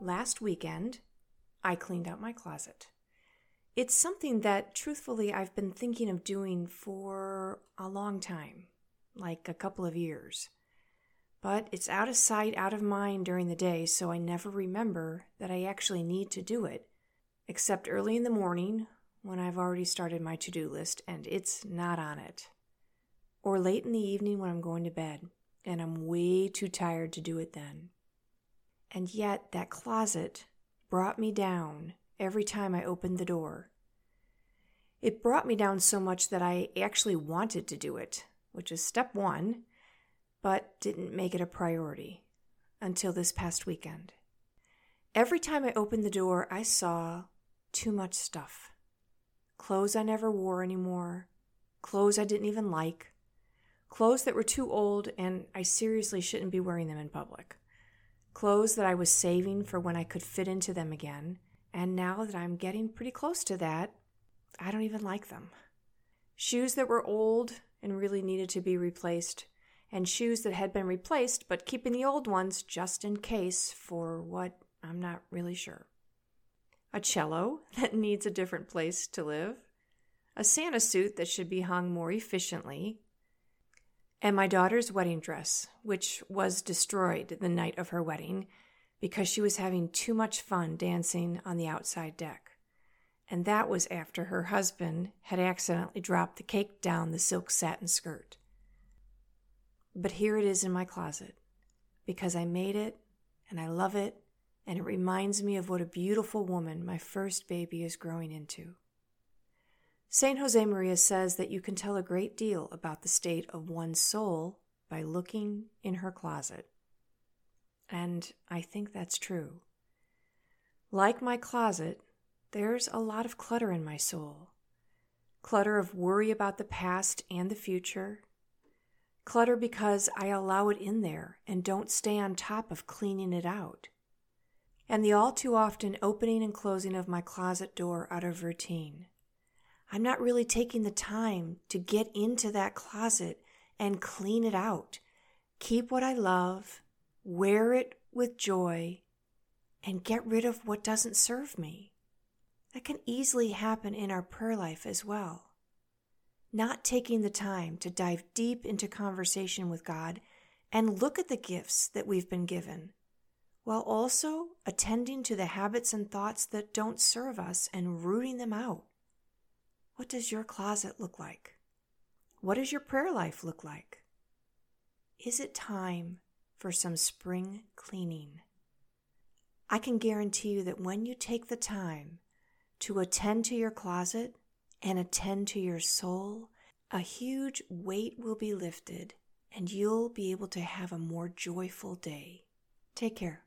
last weekend, I cleaned out my closet. It's something that, truthfully, I've been thinking of doing for a long time, like a couple of years. But it's out of sight, out of mind during the day, so I never remember that I actually need to do it, except early in the morning when I've already started my to do list and it's not on it, or late in the evening when I'm going to bed and I'm way too tired to do it then. And yet, that closet brought me down every time I opened the door. It brought me down so much that I actually wanted to do it, which is step one, but didn't make it a priority until this past weekend. Every time I opened the door, I saw too much stuff. Clothes I never wore anymore, clothes I didn't even like, clothes that were too old and I seriously shouldn't be wearing them in public, clothes that I was saving for when I could fit into them again, and now that I'm getting pretty close to that, I don't even like them. Shoes that were old and really needed to be replaced, and shoes that had been replaced but keeping the old ones just in case for what I'm not really sure. A cello that needs a different place to live, a Santa suit that should be hung more efficiently, and my daughter's wedding dress, which was destroyed the night of her wedding because she was having too much fun dancing on the outside deck. And that was after her husband had accidentally dropped the cake down the silk satin skirt. But here it is in my closet because I made it and I love it and it reminds me of what a beautiful woman my first baby is growing into. St. Josemaria says that you can tell a great deal about the state of one's soul by looking in her closet. And I think that's true. Like my closet, there's a lot of clutter in my soul clutter of worry about the past and the future, clutter because I allow it in there and don't stay on top of cleaning it out, and the all too often opening and closing of my closet door out of routine. I'm not really taking the time to get into that closet and clean it out, keep what I love, wear it with joy, and get rid of what doesn't serve me. That can easily happen in our prayer life as well. Not taking the time to dive deep into conversation with God and look at the gifts that we've been given, while also attending to the habits and thoughts that don't serve us and rooting them out. What does your closet look like? What does your prayer life look like? Is it time for some spring cleaning. I can guarantee you that when you take the time to attend to your closet and attend to your soul, a huge weight will be lifted and you'll be able to have a more joyful day. Take care.